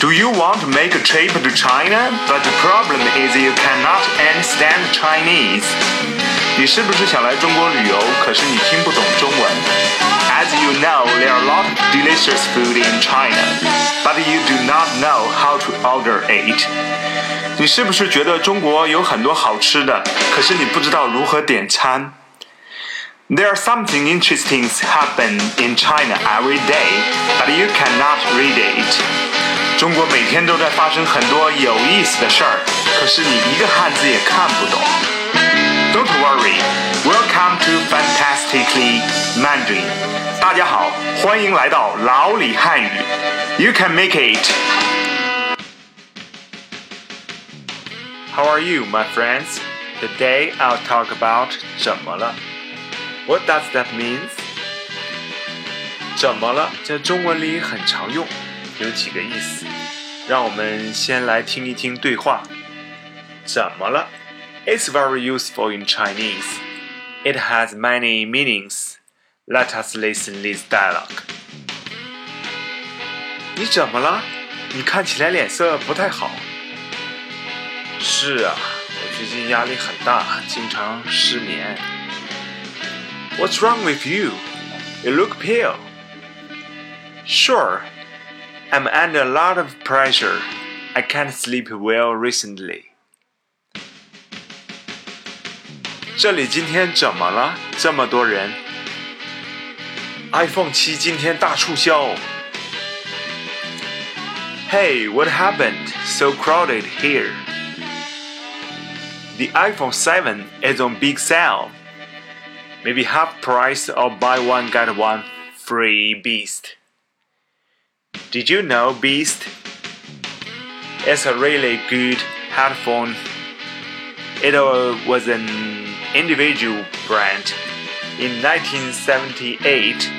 Do you want to make a trip to China? But the problem is you cannot understand Chinese. 你是不是想来中国旅游？可是你听不懂中文。As you know, there are a lot of delicious food in China, but you do not know how to order it. 你是不是觉得中国有很多好吃的？可是你不知道如何点餐。There are something interesting happen in China every day, but you cannot read it. 中国每天都在发生很多有意思的事儿，可是你一个汉字也看不懂。Don't worry, welcome to Fantastically Mandarin。大家好，欢迎来到老李汉语。You can make it. How are you, my friends? Today I'll talk about 怎么了。What does that mean? 怎么了？在中文里很常用。 有几个意思，让我们先来听一听对话。怎么了？It's very useful in Chinese. It has many meanings. Let us listen this dialogue. 你怎么了？你看起来脸色不太好。是啊，我最近压力很大，经常失眠。What's wrong with you? You look pale. Sure. I'm under a lot of pressure. I can't sleep well recently. 这里今天怎么了？这么多人？iPhone 七今天大促销。Hey, what happened? So crowded here. The iPhone 7 is on big sale. Maybe half price or buy one get one free beast. Did you know Beast? It's a really good headphone. It was an individual brand. In 1978,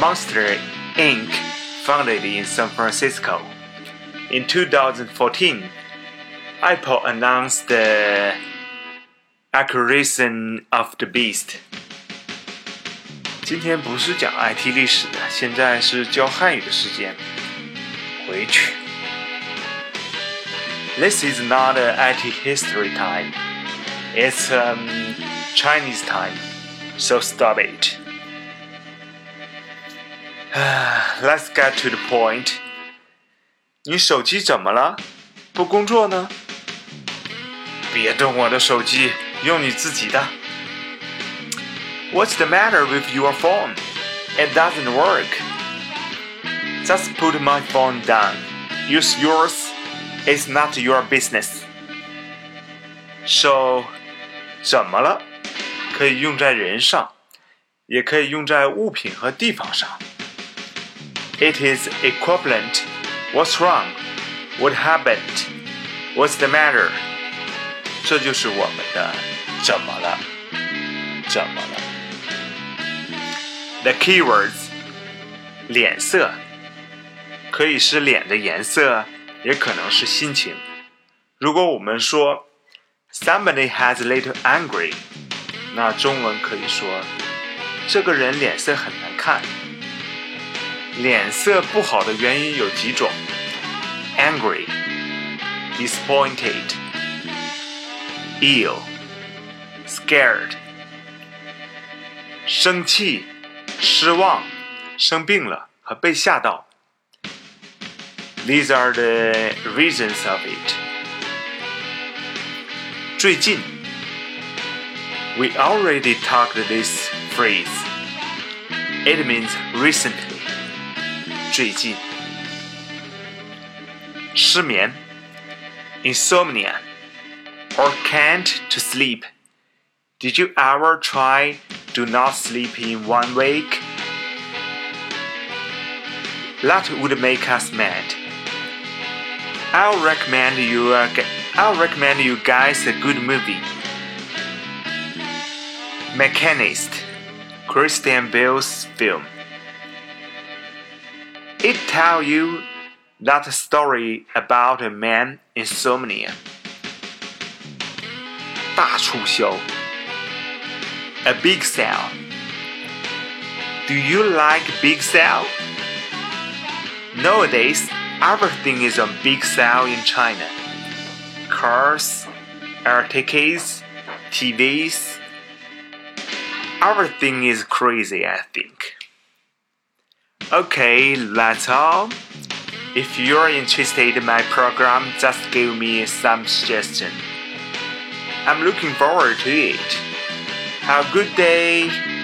Monster Inc. founded in San Francisco. In 2014, Apple announced the acquisition of the Beast. 今天不是讲 IT 历史的，现在是教汉语的时间。回去。This is not a IT history time. It's um Chinese time. So stop it. Let's get to the point. 你手机怎么了？不工作呢？别动我的手机，用你自己的。 What's the matter with your phone? It doesn't work. Just put my phone down. Use yours. It's not your business. So，怎么了？可以用在人上，也可以用在物品和地方上。It is equivalent. What's wrong? What happened? What's the matter? 这就是我们的怎么了？怎么了 ？The keywords，脸色，可以是脸的颜色，也可能是心情。如果我们说 somebody has a little angry，那中文可以说这个人脸色很难看。脸色不好的原因有几种：angry、disappointed、ill、scared、生气。 失望、生病了和被吓到。These are the reasons of it. 最近，We already talked this phrase. It means recently. 最近，失眠，insomnia, or can't to sleep. Did you ever try do not sleep in one week? That would make us mad. I'll recommend you. Uh, I'll recommend you guys a good movie. Machinist, Christian Bale's film. It tell you that story about a man insomnia. 大促销。A big sale. Do you like big sale? Nowadays, Everything is on big sale in China. Cars, air tickets, TVs. Everything is crazy, I think. Okay, that's all. If you're interested in my program, just give me some suggestion. I'm looking forward to it. Have a good day.